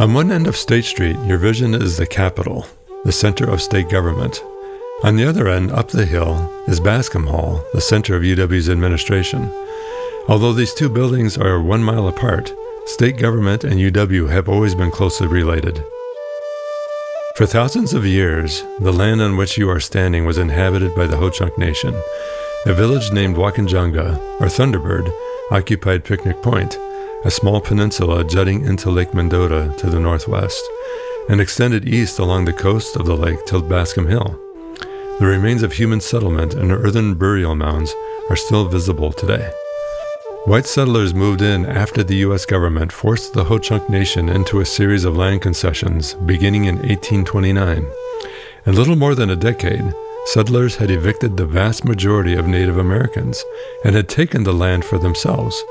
On one end of State Street, your vision is the Capitol, the center of state government. On the other end, up the hill, is Bascom Hall, the center of UW's administration. Although these two buildings are one mile apart, state government and UW have always been closely related. For thousands of years, the land on which you are standing was inhabited by the Ho Chunk Nation. A village named Wakandjaga, or Thunderbird, occupied Picnic Point, a small peninsula jutting into Lake Mendota to the northwest, and extended east along the coast of the lake to Bascom Hill. The remains of human settlement and earthen burial mounds are still visible today. White settlers moved in after the U.S. government forced the Ho Chunk Nation into a series of land concessions beginning in 1829. In little more than a decade, settlers had evicted the vast majority of Native Americans and had taken the land for themselves.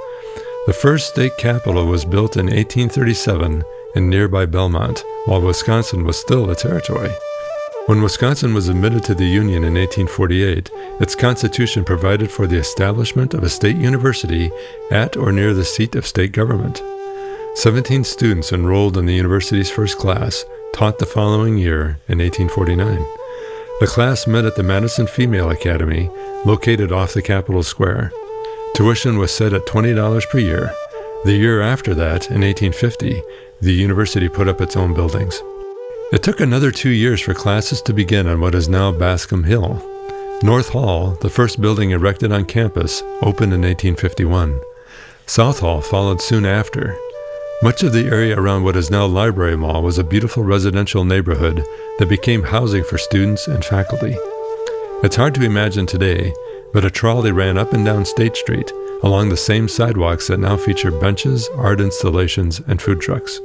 The first state capitol was built in 1837 in nearby Belmont, while Wisconsin was still a territory. When Wisconsin was admitted to the Union in 1848, its constitution provided for the establishment of a state university at or near the seat of state government. Seventeen students enrolled in the university's first class taught the following year in 1849. The class met at the Madison Female Academy, located off the Capitol Square. Tuition was set at $20 per year. The year after that, in 1850, the university put up its own buildings. It took another two years for classes to begin on what is now Bascom Hill. North Hall, the first building erected on campus, opened in 1851. South Hall followed soon after. Much of the area around what is now Library Mall was a beautiful residential neighborhood that became housing for students and faculty. It's hard to imagine today, but a trolley ran up and down State Street along the same sidewalks that now feature benches, art installations, and food trucks.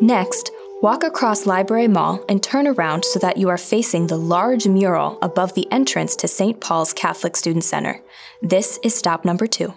Next, Walk across Library Mall and turn around so that you are facing the large mural above the entrance to St. Paul's Catholic Student Center. This is stop number two.